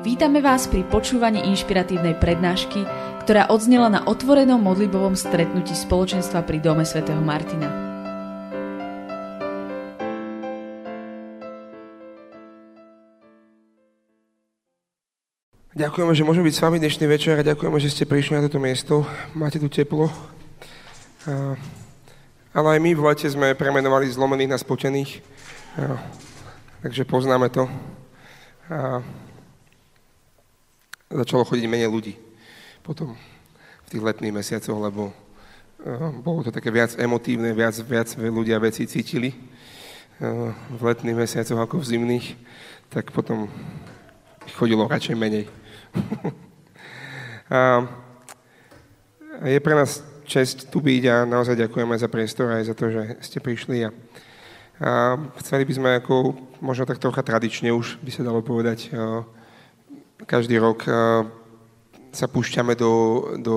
Vítame vás pri počúvaní inšpiratívnej prednášky, ktorá odznela na otvorenom modlibovom stretnutí spoločenstva pri Dome svätého Martina. Ďakujeme, že môžeme byť s vami dnešný večer a ďakujeme, že ste prišli na toto miesto. Máte tu teplo. Ale aj my v lete sme premenovali zlomených na spotených. Takže poznáme to. A, začalo chodiť menej ľudí potom v tých letných mesiacoch, lebo uh, bolo to také viac emotívne, viac, viac ľudia veci cítili uh, v letných mesiacoch ako v zimných, tak potom chodilo radšej menej. a je pre nás čest tu byť a naozaj ďakujeme za priestor aj za to, že ste prišli a, a chceli by sme ako možno tak trocha tradične už, by sa dalo povedať, uh, každý rok eh, sa púšťame do, do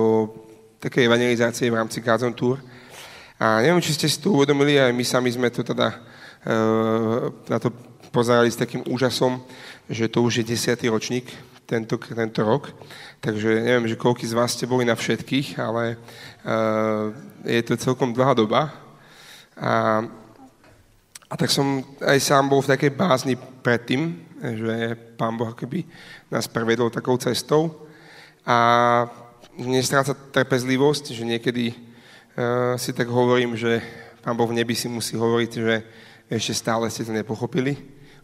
takej evangelizácie v rámci Gazon Tour. A neviem, či ste si to uvedomili, aj my sami sme to teda eh, na to pozerali s takým úžasom, že to už je desiatý ročník tento, tento rok. Takže neviem, že koľko z vás ste boli na všetkých, ale uh, je to celkom dlhá doba. A, a tak som aj sám bol v takej bázni predtým, že Pán Boh akoby nás prevedol takou cestou a nestráca trpezlivosť, že niekedy uh, si tak hovorím, že Pán Boh v nebi si musí hovoriť, že ešte stále ste to nepochopili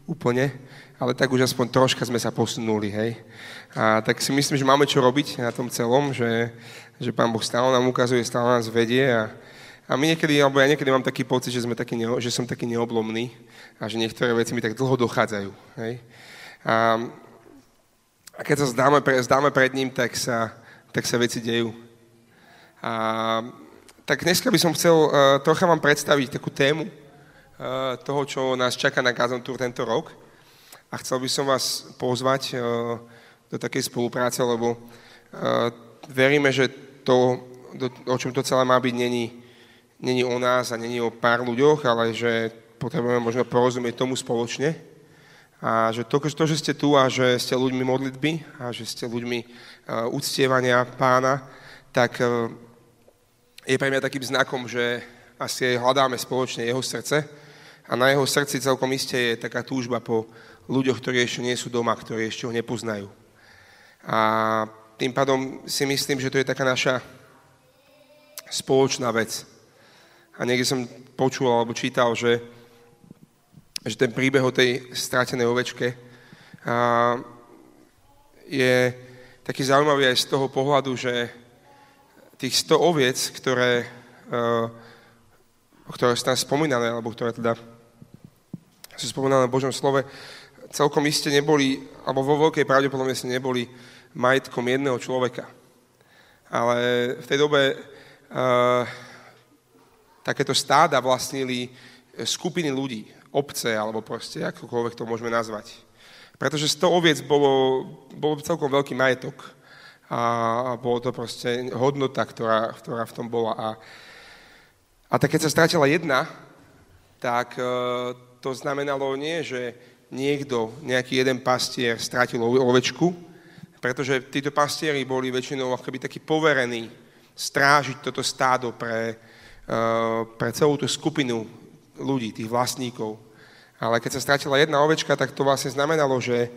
úplne, ale tak už aspoň troška sme sa posunuli, hej. A tak si myslím, že máme čo robiť na tom celom, že, že Pán Boh stále nám ukazuje, stále nás vedie a, a my niekedy, alebo ja niekedy mám taký pocit, že, sme taký, že som taký neoblomný a že niektoré veci mi tak dlho dochádzajú. Hej? A, a keď sa zdáme, zdáme pred ním, tak sa, tak sa veci dejú. A, tak dneska by som chcel uh, trocha vám predstaviť takú tému uh, toho, čo nás čaká na Gazon Tour tento rok. A chcel by som vás pozvať uh, do takej spolupráce, lebo uh, veríme, že to, do, o čom to celé má byť, není, není o nás a není o pár ľuďoch, ale že potrebujeme možno porozumieť tomu spoločne. A že to, to, že ste tu a že ste ľuďmi modlitby a že ste ľuďmi uh, uctievania pána, tak uh, je pre mňa takým znakom, že asi aj hľadáme spoločne jeho srdce a na jeho srdci celkom iste je taká túžba po ľuďoch, ktorí ešte nie sú doma, ktorí ešte ho nepoznajú. A tým pádom si myslím, že to je taká naša spoločná vec. A niekde som počul alebo čítal, že že ten príbeh o tej strátenej ovečke a, je taký zaujímavý aj z toho pohľadu, že tých 100 oviec, ktoré, uh, ktoré sú tam spomínané, alebo ktoré teda sú spomínané v Božom slove, celkom iste neboli, alebo vo veľkej pravdepodobnosti neboli majetkom jedného človeka. Ale v tej dobe uh, takéto stáda vlastnili skupiny ľudí obce, alebo proste akokoľvek to môžeme nazvať. Pretože 100 oviec bolo, bolo celkom veľký majetok a bolo to proste hodnota, ktorá, ktorá v tom bola. A, a tak keď sa stratila jedna, tak e, to znamenalo nie, že niekto, nejaký jeden pastier stratil ovečku, pretože títo pastieri boli väčšinou akoby takí poverení strážiť toto stádo pre, e, pre celú tú skupinu ľudí, tých vlastníkov. Ale keď sa stratila jedna ovečka, tak to vlastne znamenalo, že,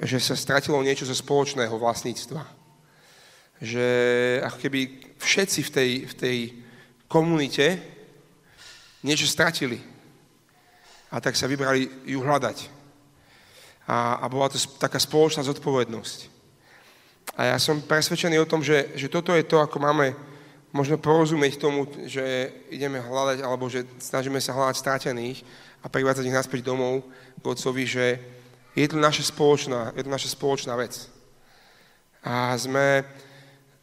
že sa stratilo niečo zo spoločného vlastníctva. Že ako keby všetci v tej, v tej komunite niečo stratili. A tak sa vybrali ju hľadať. A, a bola to taká spoločná zodpovednosť. A ja som presvedčený o tom, že, že toto je to, ako máme možno porozumieť tomu, že ideme hľadať, alebo že snažíme sa hľadať stratených a privádzať ich naspäť domov k Otcovi, že je to naša spoločná, je to naša spoločná vec. A sme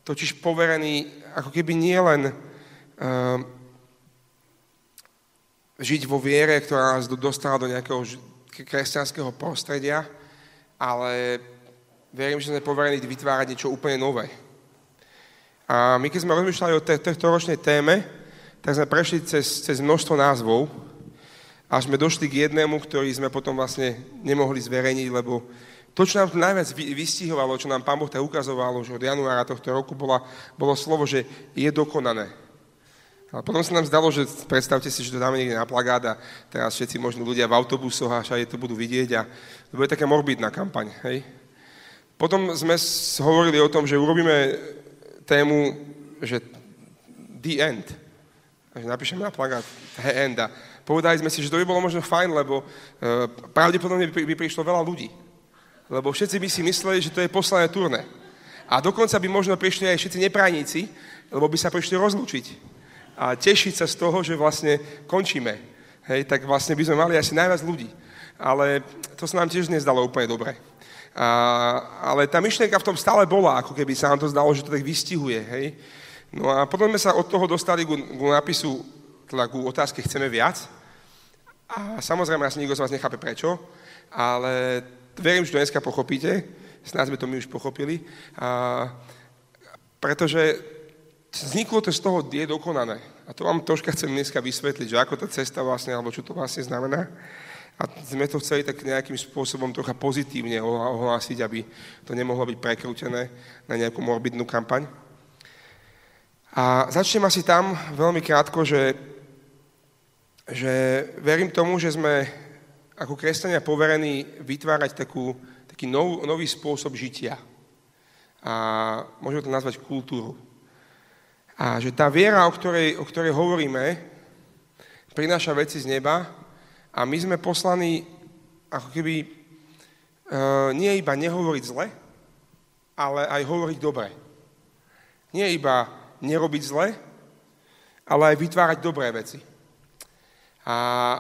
totiž poverení ako keby nielen uh, žiť vo viere, ktorá nás dostala do nejakého kresťanského prostredia, ale verím, že sme poverení vytvárať niečo úplne nové a my keď sme rozmýšľali o tejto ročnej téme, tak sme prešli cez, cez množstvo názvov, až sme došli k jednému, ktorý sme potom vlastne nemohli zverejniť, lebo To, čo nám tu najviac vystihovalo, čo nám Pán Boh tak ukazovalo, že od januára tohto roku bola, bolo slovo, že je dokonané. Ale potom sa nám zdalo, že predstavte si, že to dáme niekde na plagát a teraz všetci možno ľudia v autobusoch a všade to budú vidieť a to bude taká morbidná kampaň. Hej? Potom sme hovorili o tom, že urobíme tému, že the end. Takže napíšeme na plagát the end a povedali sme si, že to by bolo možno fajn, lebo uh, pravdepodobne by, prišlo veľa ľudí lebo všetci by si mysleli, že to je poslané turné. A dokonca by možno prišli aj všetci neprajníci, lebo by sa prišli rozlúčiť. A tešiť sa z toho, že vlastne končíme. Hej, tak vlastne by sme mali asi najviac ľudí. Ale to sa nám tiež nezdalo úplne dobre. A, ale tá myšlienka v tom stále bola, ako keby sa nám to zdalo, že to tak vystihuje. Hej. No a potom sme sa od toho dostali ku, ku nápisu, teda ku otázke chceme viac. A samozrejme, asi nikto z vás nechápe prečo, ale verím, že to dneska pochopíte, snáď sme to my už pochopili, a, pretože vzniklo to z toho, je dokonané. A to vám troška chcem dneska vysvetliť, že ako tá cesta vlastne, alebo čo to vlastne znamená. A sme to chceli tak nejakým spôsobom trocha pozitívne ohlásiť, aby to nemohlo byť prekrútené na nejakú morbidnú kampaň. A začnem asi tam veľmi krátko, že, že verím tomu, že sme ako kresťania poverení vytvárať takú, taký nov, nový spôsob žitia. A môžeme to nazvať kultúru. A že tá viera, o ktorej, o ktorej hovoríme, prináša veci z neba a my sme poslaní ako keby e, nie iba nehovoriť zle, ale aj hovoriť dobre. Nie iba nerobiť zle, ale aj vytvárať dobré veci. A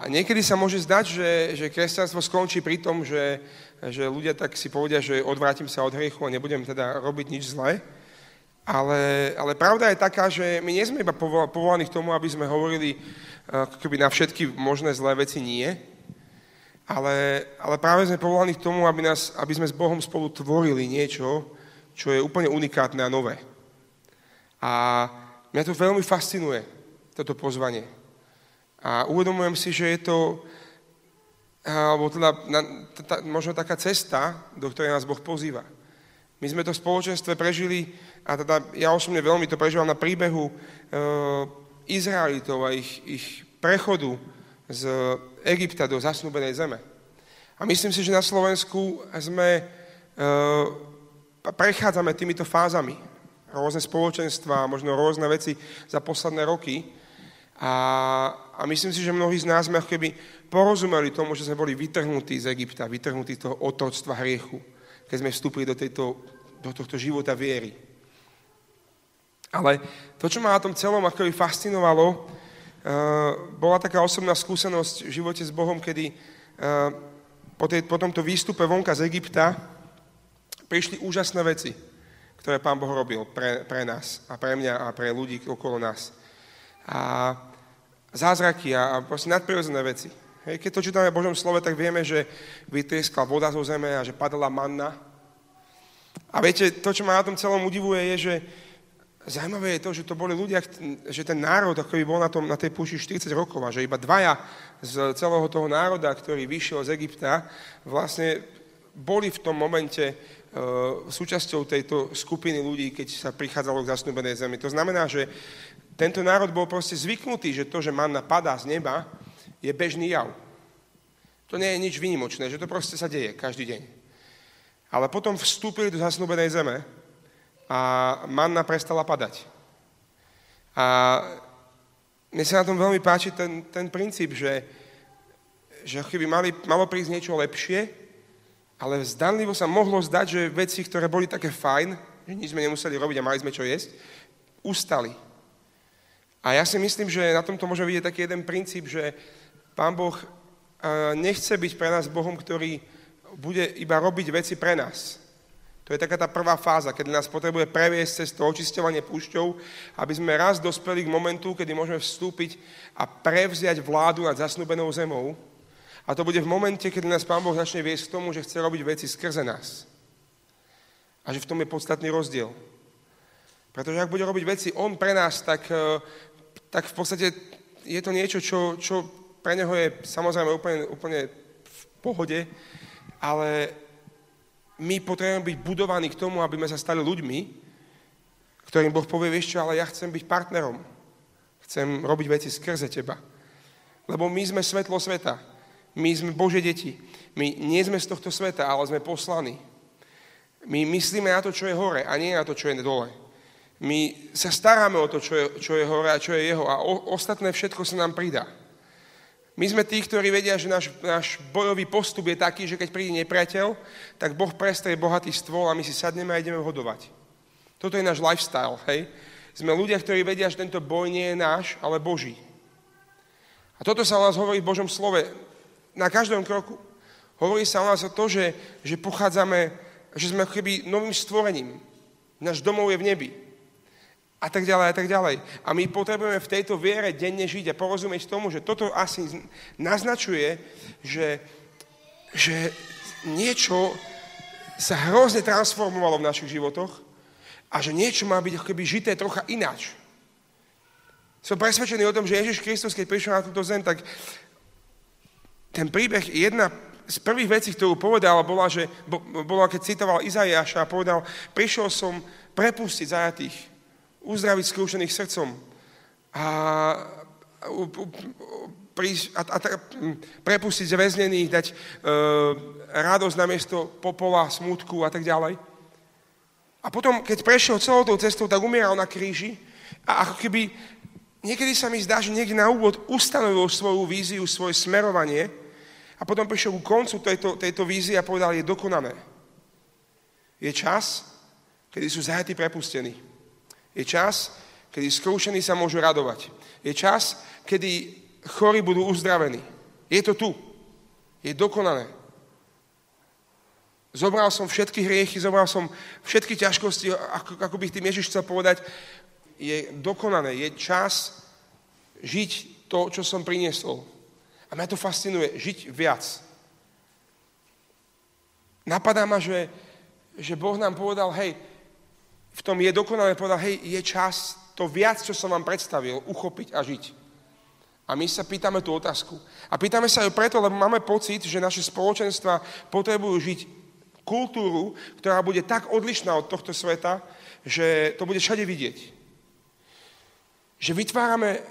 niekedy sa môže zdať, že, že kresťanstvo skončí pri tom, že, že ľudia tak si povedia, že odvrátim sa od hriechu a nebudem teda robiť nič zlé. Ale, ale pravda je taká, že my nie sme iba povolaní k tomu, aby sme hovorili keby na všetky možné zlé veci nie, ale, ale práve sme povolaní k tomu, aby, nás, aby sme s Bohom spolu tvorili niečo, čo je úplne unikátne a nové. A mňa to veľmi fascinuje, toto pozvanie. A uvedomujem si, že je to alebo teda na, ta, možno taká cesta, do ktorej nás Boh pozýva. My sme to spoločenstve prežili, a teda ja osobne veľmi to prežívam na príbehu e, Izraelitov a ich, ich prechodu z Egypta do zasnúbenej zeme. A myslím si, že na Slovensku sme, e, prechádzame týmito fázami. Rôzne spoločenstva, možno rôzne veci za posledné roky. A, a myslím si, že mnohí z nás sme keby porozumeli tomu, že sme boli vytrhnutí z Egypta, vytrhnutí z toho otroctva hriechu, keď sme vstúpili do, tejto, do tohto života viery. Ale to, čo ma na tom celom ako fascinovalo, uh, bola taká osobná skúsenosť v živote s Bohom, kedy uh, po, tej, po tomto výstupe vonka z Egypta prišli úžasné veci, ktoré Pán Boh robil pre, pre nás a pre mňa a pre ľudí okolo nás. A zázraky a, a proste nadprirodzené veci. Hej, keď to čítame v Božom slove, tak vieme, že vytrieskla voda zo zeme a že padala manna. A viete, to, čo ma na tom celom udivuje, je, že zaujímavé je to, že to boli ľudia, že ten národ ako by bol na, tom, na tej púši 40 rokov a že iba dvaja z celého toho národa, ktorý vyšiel z Egypta, vlastne boli v tom momente uh, súčasťou tejto skupiny ľudí, keď sa prichádzalo k zasnúbenej zemi. To znamená, že tento národ bol proste zvyknutý, že to, že manna padá z neba, je bežný jav. To nie je nič vynimočné, že to proste sa deje každý deň. Ale potom vstúpili do zasnúbenej zeme a manna prestala padať. A mne sa na tom veľmi páči ten, ten princíp, že, že keby mali, malo prísť niečo lepšie, ale zdanlivo sa mohlo zdať, že veci, ktoré boli také fajn, že nič sme nemuseli robiť a mali sme čo jesť, ustali. A ja si myslím, že na tomto môže vidieť taký jeden princíp, že Pán Boh nechce byť pre nás Bohom, ktorý bude iba robiť veci pre nás. To je taká tá prvá fáza, keď nás potrebuje previesť cez to očisťovanie púšťou, aby sme raz dospeli k momentu, kedy môžeme vstúpiť a prevziať vládu nad zasnúbenou zemou. A to bude v momente, keď nás Pán Boh začne viesť k tomu, že chce robiť veci skrze nás. A že v tom je podstatný rozdiel. Pretože ak bude robiť veci On pre nás, tak tak v podstate je to niečo, čo, čo pre neho je samozrejme úplne, úplne v pohode, ale my potrebujeme byť budovaní k tomu, aby sme sa stali ľuďmi, ktorým Boh povie, vieš čo, ale ja chcem byť partnerom. Chcem robiť veci skrze teba. Lebo my sme svetlo sveta. My sme Bože deti. My nie sme z tohto sveta, ale sme poslaní. My myslíme na to, čo je hore a nie na to, čo je dole. My sa staráme o to, čo je, čo je hore a čo je jeho a o, ostatné všetko sa nám pridá. My sme tí, ktorí vedia, že náš, náš bojový postup je taký, že keď príde nepriateľ, tak Boh prestrie bohatý stôl a my si sadneme a ideme hodovať. Toto je náš lifestyle, hej? Sme ľudia, ktorí vedia, že tento boj nie je náš, ale Boží. A toto sa o nás hovorí v Božom slove na každom kroku. Hovorí sa o nás o to, že, že pochádzame, že sme keby novým stvorením. Náš domov je v nebi a tak ďalej a tak ďalej. A my potrebujeme v tejto viere denne žiť a porozumieť tomu, že toto asi naznačuje, že, že niečo sa hrozne transformovalo v našich životoch a že niečo má byť ako keby žité trocha ináč. Som presvedčený o tom, že Ježiš Kristus, keď prišiel na túto zem, tak ten príbeh, jedna z prvých vecí, ktorú povedal, bola, že, bola, keď citoval Izaiáša a povedal, prišiel som prepustiť zajatých, uzdraviť skúšených srdcom a, a, a, a prepustiť zväznených, dať e, radosť na miesto popola, smutku a tak ďalej. A potom, keď prešiel celou tou cestou, tak umieral na kríži a ako keby niekedy sa mi zdá, že niekde na úvod ustanovil svoju víziu, svoje smerovanie a potom prišiel ku koncu tejto, tejto vízie a povedal, je dokonané. Je čas, kedy sú zajatí prepustení. Je čas, kedy skúšení sa môžu radovať. Je čas, kedy chorí budú uzdravení. Je to tu. Je dokonané. Zobral som všetky hriechy, zobral som všetky ťažkosti, ako, ako by tým Ježiš chcel povedať, je dokonané, je čas žiť to, čo som priniesol. A mňa to fascinuje, žiť viac. Napadá ma, že, že Boh nám povedal, hej, v tom je dokonalé povedal, hej, je čas to viac, čo som vám predstavil, uchopiť a žiť. A my sa pýtame tú otázku. A pýtame sa ju preto, lebo máme pocit, že naše spoločenstva potrebujú žiť kultúru, ktorá bude tak odlišná od tohto sveta, že to bude všade vidieť. Že vytvárame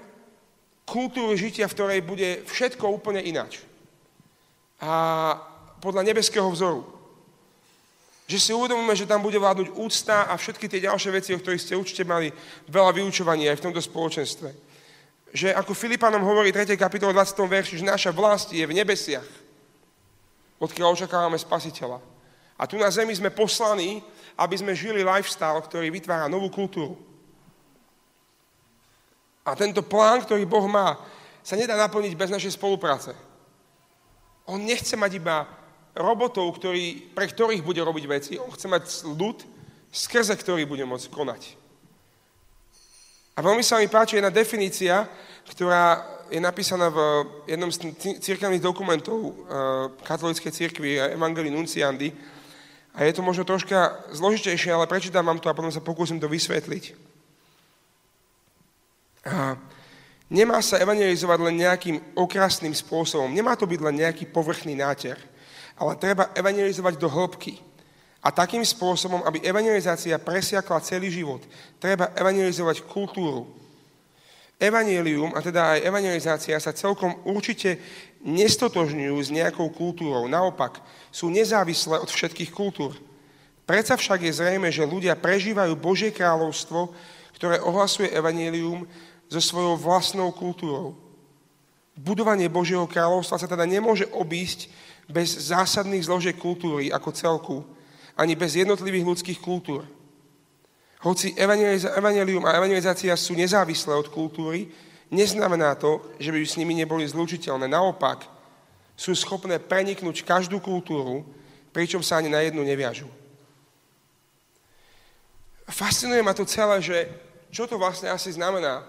kultúru žitia, v ktorej bude všetko úplne ináč. A podľa nebeského vzoru. Že si uvedomíme, že tam bude vládnuť úcta a všetky tie ďalšie veci, o ktorých ste určite mali veľa vyučovania aj v tomto spoločenstve. Že ako Filipanom hovorí 3. kapitol 20. verši, že naša vlast je v nebesiach, odkiaľ očakávame spasiteľa. A tu na zemi sme poslaní, aby sme žili lifestyle, ktorý vytvára novú kultúru. A tento plán, ktorý Boh má, sa nedá naplniť bez našej spolupráce. On nechce mať iba robotov, ktorý, pre ktorých bude robiť veci. On chce mať ľud, skrze ktorý bude môcť konať. A veľmi sa mi páči jedna definícia, ktorá je napísaná v jednom z církevných dokumentov uh, katolíckej církvy Evangelii Nunciandy. A je to možno troška zložitejšie, ale prečítam vám to a potom sa pokúsim to vysvetliť. A nemá sa evangelizovať len nejakým okrasným spôsobom. Nemá to byť len nejaký povrchný náter ale treba evangelizovať do hĺbky. A takým spôsobom, aby evangelizácia presiakla celý život, treba evangelizovať kultúru. Evangelium, a teda aj evangelizácia sa celkom určite nestotožňujú s nejakou kultúrou. Naopak, sú nezávislé od všetkých kultúr. Predsa však je zrejme, že ľudia prežívajú Božie kráľovstvo, ktoré ohlasuje evangelium so svojou vlastnou kultúrou. Budovanie Božieho kráľovstva sa teda nemôže obísť bez zásadných zložiek kultúry ako celku, ani bez jednotlivých ľudských kultúr. Hoci evanelium a evangelizácia sú nezávislé od kultúry, neznamená to, že by s nimi neboli zlučiteľné. Naopak, sú schopné preniknúť každú kultúru, pričom sa ani na jednu neviažu. Fascinuje ma to celé, že čo to vlastne asi znamená.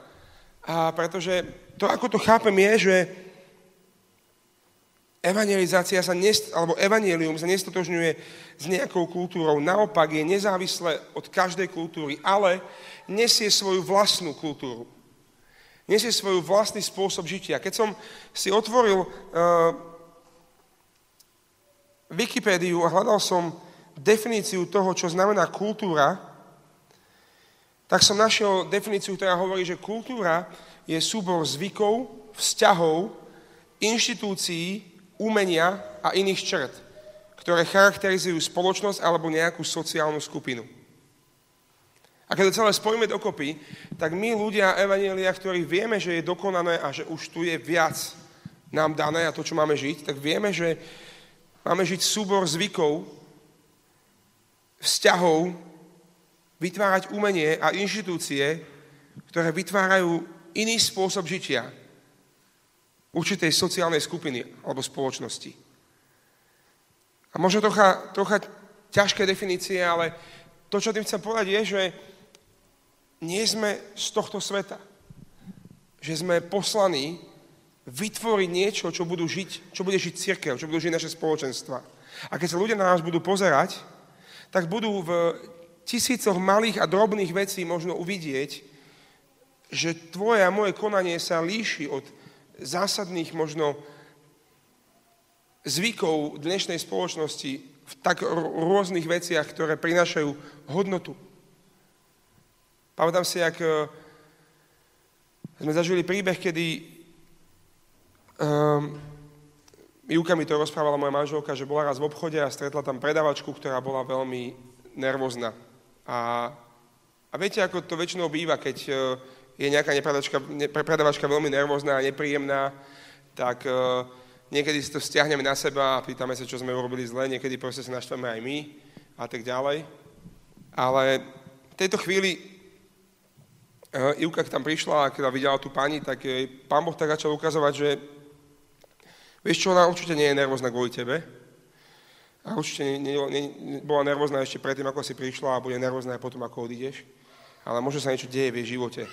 A pretože to, ako to chápem, je, že evangelizácia sa, nest, alebo evangelium sa nestotožňuje s nejakou kultúrou. Naopak je nezávislé od každej kultúry, ale nesie svoju vlastnú kultúru. Nesie svoj vlastný spôsob žitia. Keď som si otvoril uh, Wikipédiu a hľadal som definíciu toho, čo znamená kultúra, tak som našiel definíciu, ktorá hovorí, že kultúra je súbor zvykov, vzťahov, inštitúcií, umenia a iných črt, ktoré charakterizujú spoločnosť alebo nejakú sociálnu skupinu. A keď to celé spojíme dokopy, tak my ľudia Evanielia, ktorí vieme, že je dokonané a že už tu je viac nám dané a to, čo máme žiť, tak vieme, že máme žiť súbor zvykov, vzťahov, vytvárať umenie a inštitúcie, ktoré vytvárajú iný spôsob žitia určitej sociálnej skupiny alebo spoločnosti. A možno trocha, trocha ťažké definície, ale to, čo tým chcem povedať, je, že nie sme z tohto sveta. Že sme poslaní vytvoriť niečo, čo, budú žiť, čo bude žiť církev, čo budú žiť naše spoločenstva. A keď sa ľudia na nás budú pozerať, tak budú v tisícoch malých a drobných vecí možno uvidieť, že tvoje a moje konanie sa líši od zásadných možno zvykov dnešnej spoločnosti v tak rôznych veciach, ktoré prinášajú hodnotu. Pamätám si, ak eh, sme zažili príbeh, kedy um, Juka mi to rozprávala moja manželka, že bola raz v obchode a stretla tam predavačku, ktorá bola veľmi nervózna. A, a viete, ako to väčšinou býva, keď e, je nejaká predavačka veľmi nervózna a nepríjemná, tak uh, niekedy si to stiahneme na seba a pýtame sa, čo sme urobili zle, niekedy proste sa naštveme aj my a tak ďalej. Ale v tejto chvíli uh, Ivka, tam prišla a keď videla tú pani, tak jej pán Boh tak začal ukazovať, že vieš čo, ona určite nie je nervózna kvôli tebe, a určite ne, ne, ne, bola nervózna ešte predtým, ako si prišla a bude nervózna aj potom, ako odídeš. Ale možno sa niečo deje v jej živote.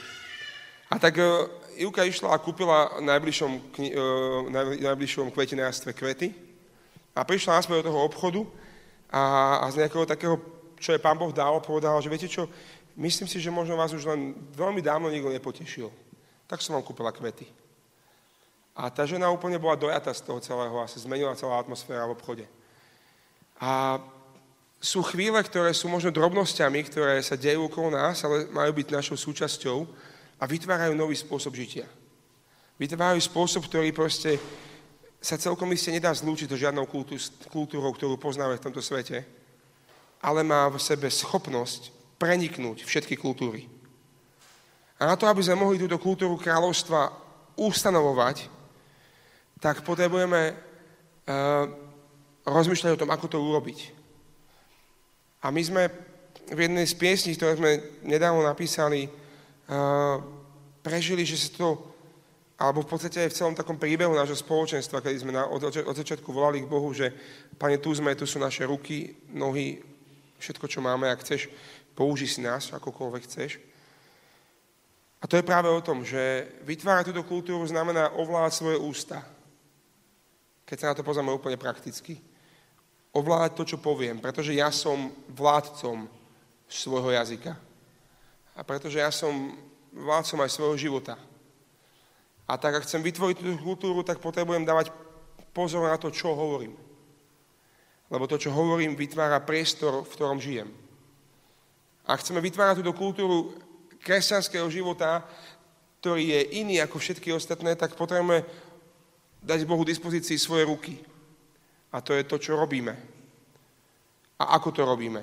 A tak uh, Ivka išla a kúpila v najbližšom, uh, najbližšom kvetinárstve kvety a prišla naspäť do toho obchodu a, a z nejakého takého, čo je pán Boh dal, povedala, že viete čo, myslím si, že možno vás už len veľmi dávno nikto nepotešil. Tak som vám kúpila kvety. A tá žena úplne bola dojata z toho celého a sa zmenila celá atmosféra v obchode. A sú chvíle, ktoré sú možno drobnosťami, ktoré sa dejú okolo nás, ale majú byť našou súčasťou a vytvárajú nový spôsob žitia. Vytvárajú spôsob, ktorý proste sa celkom iste nedá zlúčiť so žiadnou kultúrou, ktorú poznáme v tomto svete, ale má v sebe schopnosť preniknúť všetky kultúry. A na to, aby sme mohli túto kultúru kráľovstva ustanovovať, tak potrebujeme uh, rozmýšľať o tom, ako to urobiť. A my sme v jednej z piesní, ktoré sme nedávno napísali, prežili, že sa to, alebo v podstate aj v celom takom príbehu nášho spoločenstva, keď sme na, od, od začiatku volali k Bohu, že Pane, tu sme, tu sú naše ruky, nohy, všetko, čo máme, ak chceš, použi si nás, akokoľvek chceš. A to je práve o tom, že vytvárať túto kultúru znamená ovládať svoje ústa. Keď sa na to pozrieme úplne prakticky ovládať to, čo poviem, pretože ja som vládcom svojho jazyka. A pretože ja som vládcom aj svojho života. A tak, ak chcem vytvoriť tú kultúru, tak potrebujem dávať pozor na to, čo hovorím. Lebo to, čo hovorím, vytvára priestor, v ktorom žijem. A chceme vytvárať túto kultúru kresťanského života, ktorý je iný ako všetky ostatné, tak potrebujeme dať Bohu dispozícii svoje ruky. A to je to, čo robíme. A ako to robíme.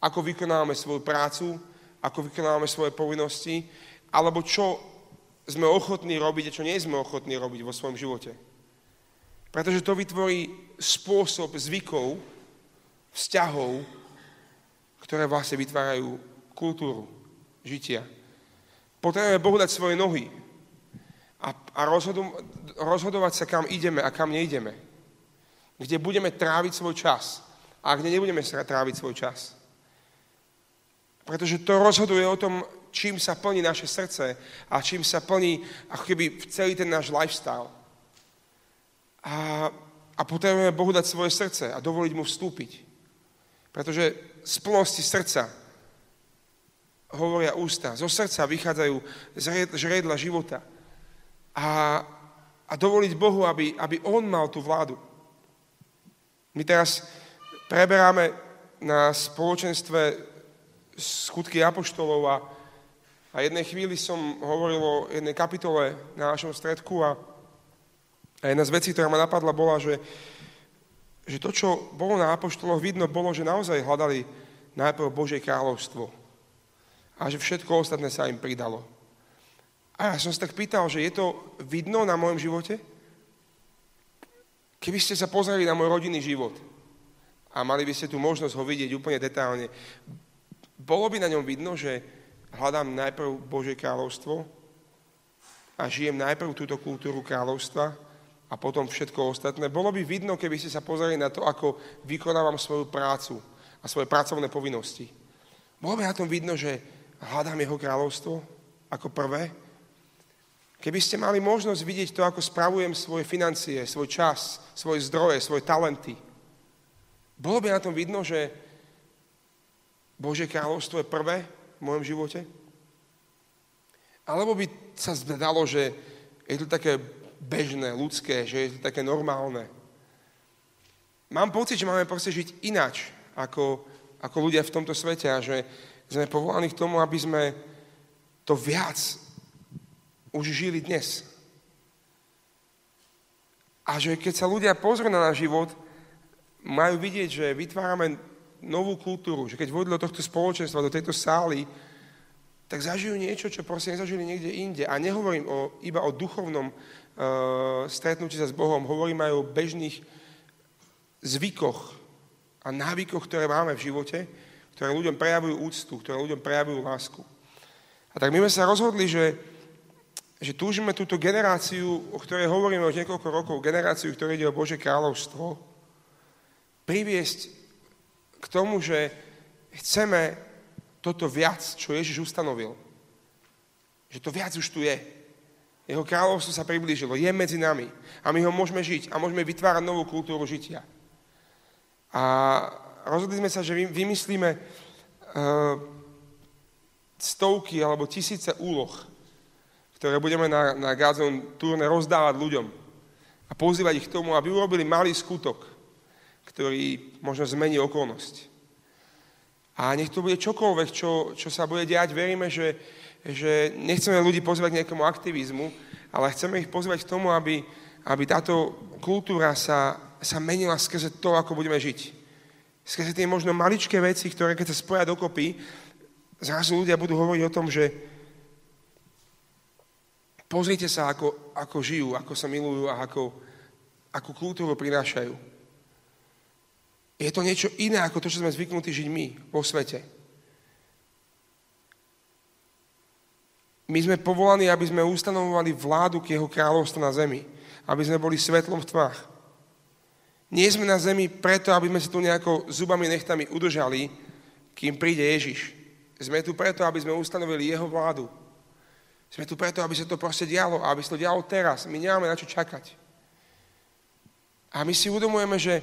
Ako vykonávame svoju prácu, ako vykonávame svoje povinnosti, alebo čo sme ochotní robiť a čo nie sme ochotní robiť vo svojom živote. Pretože to vytvorí spôsob zvykov, vzťahov, ktoré vlastne vytvárajú kultúru žitia. Potrebujeme Bohu dať svoje nohy a, a rozhodovať sa, kam ideme a kam neideme kde budeme tráviť svoj čas a kde nebudeme tráviť svoj čas. Pretože to rozhoduje o tom, čím sa plní naše srdce a čím sa plní ako keby celý ten náš lifestyle. A, a potrebujeme Bohu dať svoje srdce a dovoliť mu vstúpiť. Pretože z plnosti srdca hovoria ústa. Zo srdca vychádzajú žredla života. A, a dovoliť Bohu, aby, aby On mal tú vládu. My teraz preberáme na spoločenstve skutky apoštolov a, a jednej chvíli som hovoril o jednej kapitole na našom stredku a, a jedna z vecí, ktorá ma napadla, bola, že, že to, čo bolo na apoštoloch vidno, bolo, že naozaj hľadali najprv Božie kráľovstvo a že všetko ostatné sa im pridalo. A ja som sa tak pýtal, že je to vidno na mojom živote? Keby ste sa pozreli na môj rodinný život a mali by ste tu možnosť ho vidieť úplne detálne, bolo by na ňom vidno, že hľadám najprv Božie kráľovstvo a žijem najprv túto kultúru kráľovstva a potom všetko ostatné. Bolo by vidno, keby ste sa pozreli na to, ako vykonávam svoju prácu a svoje pracovné povinnosti. Bolo by na tom vidno, že hľadám jeho kráľovstvo ako prvé Keby ste mali možnosť vidieť to, ako spravujem svoje financie, svoj čas, svoje zdroje, svoje talenty, bolo by na tom vidno, že Božie kráľovstvo je prvé v mojom živote? Alebo by sa zdalo, že je to také bežné, ľudské, že je to také normálne? Mám pocit, že máme proste žiť inač ako, ako ľudia v tomto svete a že sme povolaní k tomu, aby sme to viac už žili dnes. A že keď sa ľudia pozrú na náš život, majú vidieť, že vytvárame novú kultúru, že keď vôjdu do tohto spoločenstva, do tejto sály, tak zažijú niečo, čo proste nezažili niekde inde. A nehovorím o, iba o duchovnom uh, stretnutí sa s Bohom, hovorím aj o bežných zvykoch a návykoch, ktoré máme v živote, ktoré ľuďom prejavujú úctu, ktoré ľuďom prejavujú lásku. A tak my sme sa rozhodli, že že túžime túto generáciu, o ktorej hovoríme už niekoľko rokov, generáciu, ktorá ide o Bože kráľovstvo, priviesť k tomu, že chceme toto viac, čo Ježiš ustanovil. Že to viac už tu je. Jeho kráľovstvo sa priblížilo, je medzi nami. A my ho môžeme žiť a môžeme vytvárať novú kultúru žitia. A rozhodli sme sa, že vymyslíme uh, stovky alebo tisíce úloh, ktoré budeme na, na Gazon turné rozdávať ľuďom a pozývať ich k tomu, aby urobili malý skutok, ktorý možno zmení okolnosť. A nech to bude čokoľvek, čo, čo sa bude diať. Veríme, že, že nechceme ľudí pozývať k nejakému aktivizmu, ale chceme ich pozývať k tomu, aby, aby táto kultúra sa, sa menila skrze to, ako budeme žiť. Skrze tie možno maličké veci, ktoré keď sa spoja dokopy, zrazu ľudia budú hovoriť o tom, že, Pozrite sa, ako, ako žijú, ako sa milujú a ako, ako kultúru prinášajú. Je to niečo iné ako to, čo sme zvyknutí žiť my vo svete. My sme povolaní, aby sme ustanovovali vládu k jeho kráľovstvu na zemi. Aby sme boli svetlom v tmách. Nie sme na zemi preto, aby sme sa tu nejako zubami nechtami udržali, kým príde Ježiš. Sme tu preto, aby sme ustanovili jeho vládu. Sme tu preto, aby sa to proste dialo aby sa to dialo teraz. My nemáme na čo čakať. A my si uvedomujeme, že,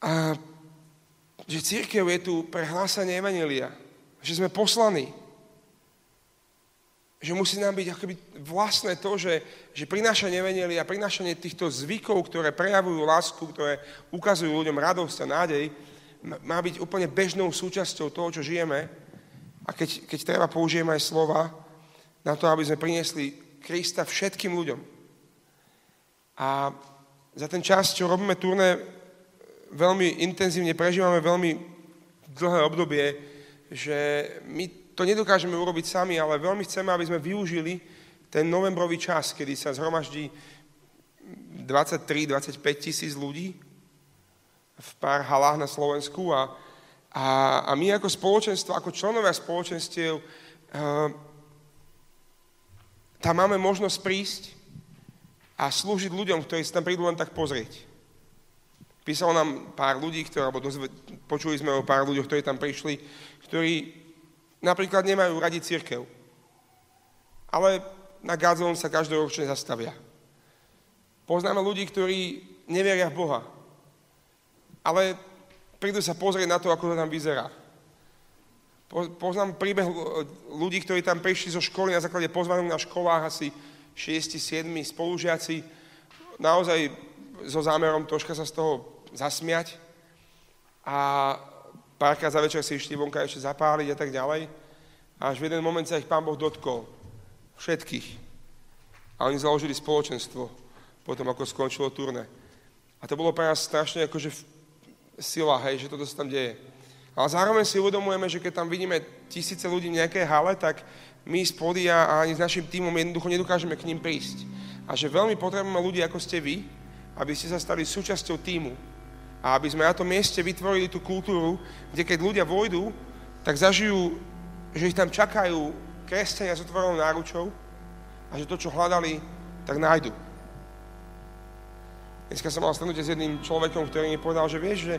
a, že církev je tu pre hlásanie Evangelia. Že sme poslaní. Že musí nám byť akoby vlastné to, že, že prinášanie Evangelia, prinášanie týchto zvykov, ktoré prejavujú lásku, ktoré ukazujú ľuďom radosť a nádej, má byť úplne bežnou súčasťou toho, čo žijeme. A keď, keď treba, použijeme aj slova, na to, aby sme priniesli Krista všetkým ľuďom. A za ten čas, čo robíme turné, veľmi intenzívne prežívame veľmi dlhé obdobie, že my to nedokážeme urobiť sami, ale veľmi chceme, aby sme využili ten novembrový čas, kedy sa zhromaždí 23-25 tisíc ľudí v pár halách na Slovensku a, a, a my ako spoločenstvo, ako členovia spoločenstiev uh, tam máme možnosť prísť a slúžiť ľuďom, ktorí sa tam prídu len tak pozrieť. Písalo nám pár ľudí, ktorí, alebo dozve, počuli sme o pár ľuďoch, ktorí tam prišli, ktorí napríklad nemajú radi církev. Ale na Gazon sa každoročne zastavia. Poznáme ľudí, ktorí neveria v Boha. Ale prídu sa pozrieť na to, ako to tam vyzerá. Poznám príbeh ľudí, ktorí tam prišli zo školy na základe pozvanú na školách, asi 6-7 spolužiaci, naozaj so zámerom troška sa z toho zasmiať. a párkrát za večer si išli vonka ešte zapáliť a tak ďalej. A až v jeden moment sa ich pán Boh dotkol. Všetkých. A oni založili spoločenstvo potom, ako skončilo turné. A to bolo pre nás strašne akože sila, hej, že toto sa tam deje. Ale zároveň si uvedomujeme, že keď tam vidíme tisíce ľudí v nejakej hale, tak my z a ani s našim týmom jednoducho nedokážeme k ním prísť. A že veľmi potrebujeme ľudí, ako ste vy, aby ste sa stali súčasťou týmu. A aby sme na tom mieste vytvorili tú kultúru, kde keď ľudia vojdu, tak zažijú, že ich tam čakajú kresťania s otvorenou náručou a že to, čo hľadali, tak nájdu. Dneska som mal stretnutie s jedným človekom, ktorý mi povedal, že vieš, že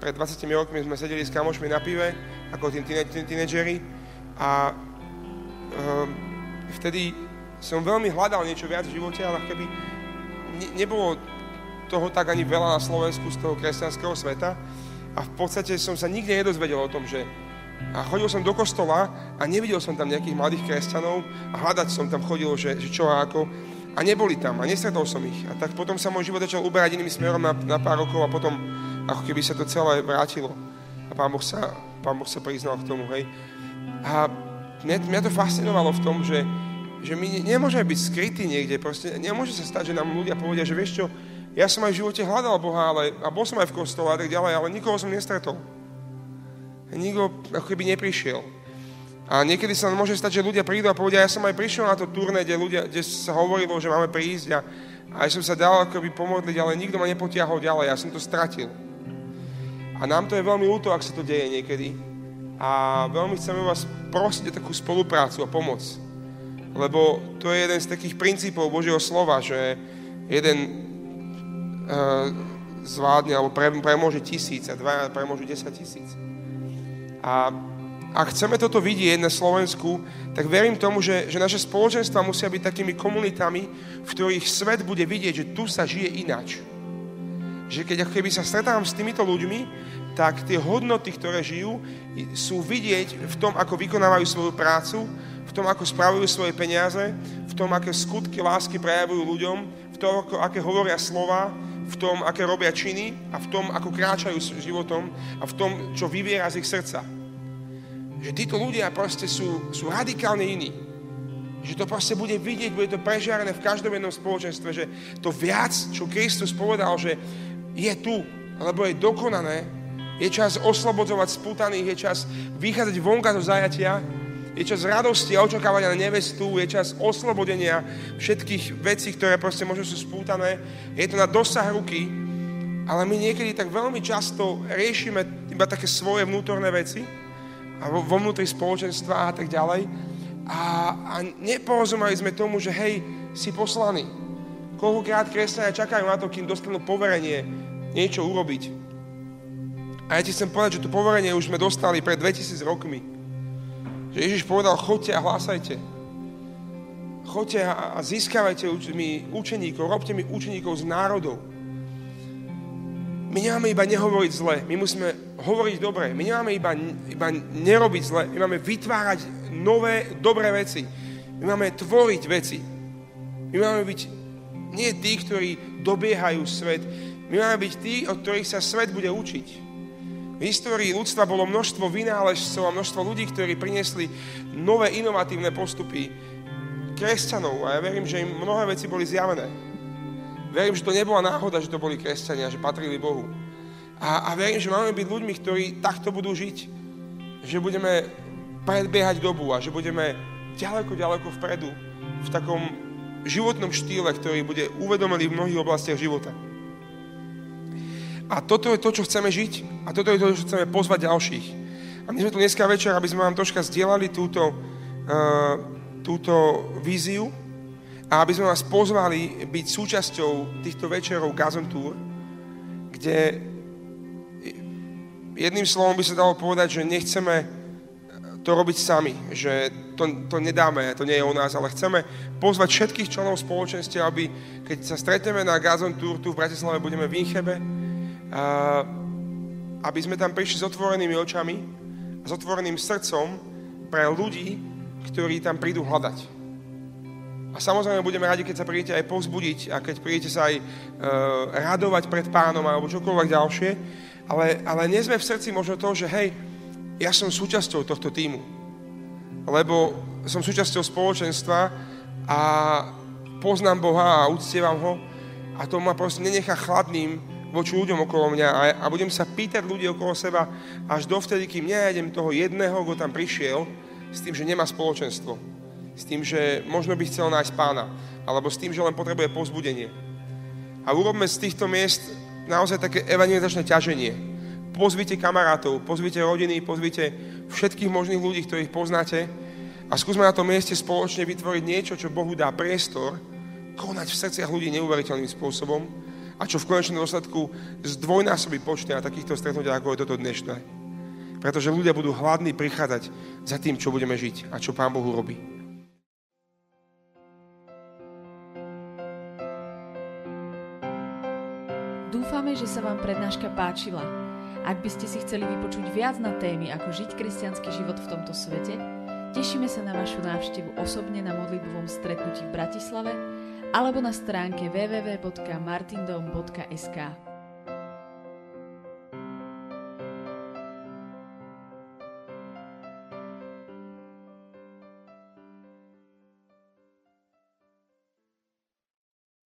pred 20 rokmi sme sedeli s kamošmi na pive, ako tým tínedžeri a um, vtedy som veľmi hľadal niečo viac v živote, ale keby ne, nebolo toho tak ani veľa na Slovensku z toho kresťanského sveta a v podstate som sa nikde nedozvedel o tom, že a chodil som do kostola a nevidel som tam nejakých mladých kresťanov a hľadať som tam chodil, že, že čo a ako a neboli tam a nestretol som ich. A tak potom sa môj život začal uberať iným smerom na, na pár rokov a potom ako keby sa to celé vrátilo. A pán Boh sa, pán boh sa priznal k tomu, hej. A mňa, mňa to fascinovalo v tom, že, že my nemôžeme byť skrytí niekde, proste nemôže sa stať, že nám ľudia povedia, že vieš čo, ja som aj v živote hľadal Boha, ale, a bol som aj v kostole a tak ďalej, ale nikoho som nestretol. Nikto ako keby neprišiel. A niekedy sa môže stať, že ľudia prídu a povedia, ja som aj prišiel na to turné, kde, ľudia, kde sa hovorilo, že máme prísť a aj som sa dal akoby pomodliť, ale nikto ma nepotiahol ďalej, ja som to stratil. A nám to je veľmi úto, ak sa to deje niekedy. A veľmi chceme vás prosiť o takú spoluprácu a pomoc. Lebo to je jeden z takých princípov Božieho slova, že jeden zvládne alebo pre, premôže tisíc a dva premôžu desať tisíc. A ak chceme toto vidieť na Slovensku, tak verím tomu, že, že naše spoločenstva musia byť takými komunitami, v ktorých svet bude vidieť, že tu sa žije ináč. Že keď keby sa stretávam s týmito ľuďmi, tak tie hodnoty, ktoré žijú, sú vidieť v tom, ako vykonávajú svoju prácu, v tom, ako spravujú svoje peniaze, v tom, aké skutky lásky prejavujú ľuďom, v tom, ako, aké hovoria slova, v tom, aké robia činy a v tom, ako kráčajú s životom a v tom, čo vyviera z ich srdca že títo ľudia proste sú, sú radikálne iní. Že to proste bude vidieť, bude to prežiarené v každom jednom spoločenstve, že to viac, čo Kristus povedal, že je tu, alebo je dokonané, je čas oslobodzovať spútaných, je čas vychádzať vonka zo zajatia, je čas radosti a očakávania na nevestu, je čas oslobodenia všetkých vecí, ktoré proste možno sú spútané. Je to na dosah ruky, ale my niekedy tak veľmi často riešime iba také svoje vnútorné veci a vo, vo vnútri spoločenstva a tak ďalej. A, a neporozumeli sme tomu, že hej, si poslaný. Koľkokrát kresťania čakajú na to, kým dostanú poverenie niečo urobiť. A ja ti chcem povedať, že to poverenie už sme dostali pred 2000 rokmi. Že Ježiš povedal, chodte a hlásajte. Chodte a, získavajte mi učeníkov, robte mi učeníkov z národov my nemáme iba nehovoriť zle, my musíme hovoriť dobre. My nemáme iba, iba nerobiť zle, my máme vytvárať nové, dobré veci. My máme tvoriť veci. My máme byť nie tí, ktorí dobiehajú svet. My máme byť tí, od ktorých sa svet bude učiť. V histórii ľudstva bolo množstvo vynáležcov a množstvo ľudí, ktorí priniesli nové inovatívne postupy kresťanov a ja verím, že im mnohé veci boli zjavené. Verím, že to nebola náhoda, že to boli kresťania, že patrili Bohu. A, a verím, že máme byť ľuďmi, ktorí takto budú žiť. Že budeme predbiehať dobu a že budeme ďaleko, ďaleko vpredu v takom životnom štýle, ktorý bude uvedomený v mnohých oblastiach života. A toto je to, čo chceme žiť a toto je to, čo chceme pozvať ďalších. A my sme tu dneska večer, aby sme vám troška zdieľali túto, uh, túto víziu, a aby sme vás pozvali byť súčasťou týchto večerov Gazon kde jedným slovom by sa dalo povedať, že nechceme to robiť sami, že to, to nedáme, to nie je o nás, ale chceme pozvať všetkých členov spoločenstva, aby keď sa stretneme na Gazon tu v Bratislave, budeme v Inchebe, aby sme tam prišli s otvorenými očami a s otvoreným srdcom pre ľudí, ktorí tam prídu hľadať. A samozrejme budeme radi, keď sa prídete aj povzbudiť a keď prídete sa aj uh, radovať pred pánom alebo čokoľvek ďalšie. ale, ale nie sme v srdci možno to, že hej, ja som súčasťou tohto týmu. Lebo som súčasťou spoločenstva a poznám Boha a uctievam ho a to ma proste nenechá chladným voči ľuďom okolo mňa a, a budem sa pýtať ľudí okolo seba až dovtedy, kým nejdem toho jedného, kto tam prišiel, s tým, že nemá spoločenstvo. S tým, že možno by chcel nájsť pána. Alebo s tým, že len potrebuje povzbudenie. A urobme z týchto miest naozaj také evangelizačné ťaženie. Pozvite kamarátov, pozvite rodiny, pozvite všetkých možných ľudí, ktorých poznáte a skúsme na tom mieste spoločne vytvoriť niečo, čo Bohu dá priestor, konať v srdciach ľudí neuveriteľným spôsobom a čo v konečnom dôsledku zdvojnásobí počty na takýchto stretnutiach, ako je toto dnešné. Pretože ľudia budú hladní prichádzať za tým, čo budeme žiť a čo Pán Bohu robí. Dúfame, že sa vám prednáška páčila. Ak by ste si chceli vypočuť viac na témy, ako žiť kresťanský život v tomto svete, tešíme sa na vašu návštevu osobne na modlitbovom stretnutí v Bratislave alebo na stránke www.martindom.sk.